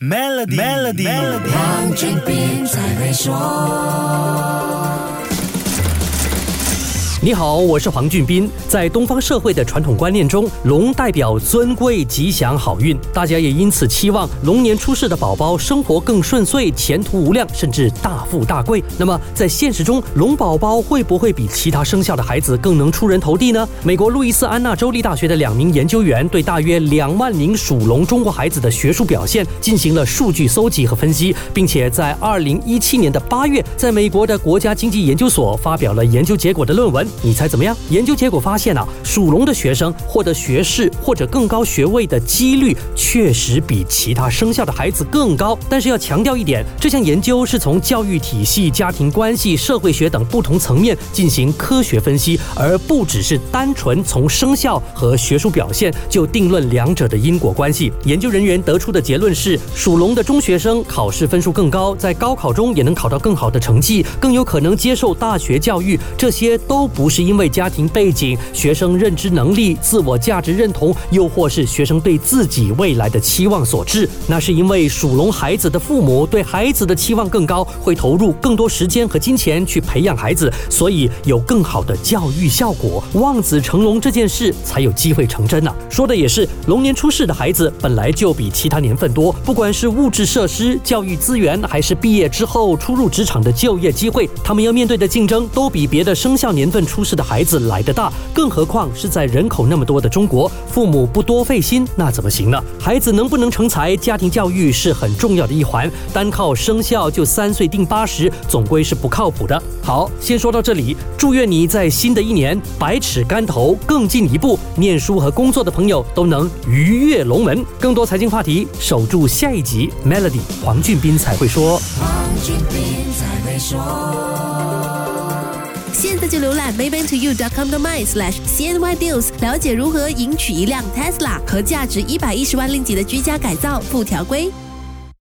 Melody，Melody，黄俊斌才会说。你好，我是黄俊斌。在东方社会的传统观念中，龙代表尊贵、吉祥、好运，大家也因此期望龙年出世的宝宝生活更顺遂、前途无量，甚至大富大贵。那么，在现实中，龙宝宝会不会比其他生肖的孩子更能出人头地呢？美国路易斯安那州立大学的两名研究员对大约两万名属龙中国孩子的学术表现进行了数据搜集和分析，并且在二零一七年的八月，在美国的国家经济研究所发表了研究结果的论文。你猜怎么样？研究结果发现啊，属龙的学生获得学士或者更高学位的几率确实比其他生肖的孩子更高。但是要强调一点，这项研究是从教育体系、家庭关系、社会学等不同层面进行科学分析，而不只是单纯从生肖和学术表现就定论两者的因果关系。研究人员得出的结论是，属龙的中学生考试分数更高，在高考中也能考到更好的成绩，更有可能接受大学教育。这些都。不是因为家庭背景、学生认知能力、自我价值认同，又或是学生对自己未来的期望所致。那是因为属龙孩子的父母对孩子的期望更高，会投入更多时间和金钱去培养孩子，所以有更好的教育效果。望子成龙这件事才有机会成真呢。说的也是，龙年出世的孩子本来就比其他年份多，不管是物质设施、教育资源，还是毕业之后初入职场的就业机会，他们要面对的竞争都比别的生肖年份出。世的孩子来得大，更何况是在人口那么多的中国，父母不多费心，那怎么行呢？孩子能不能成才，家庭教育是很重要的一环，单靠生肖就三岁定八十，总归是不靠谱的。好，先说到这里，祝愿你在新的一年百尺竿头更进一步，念书和工作的朋友都能鱼跃龙门。更多财经话题，守住下一集 Melody，黄俊斌才会说。黄俊斌才会说。现在就浏览 maybantoyou.com.my/cnydeals，了解如何赢取一辆 Tesla 和价值一百一十万令吉的居家改造附条规。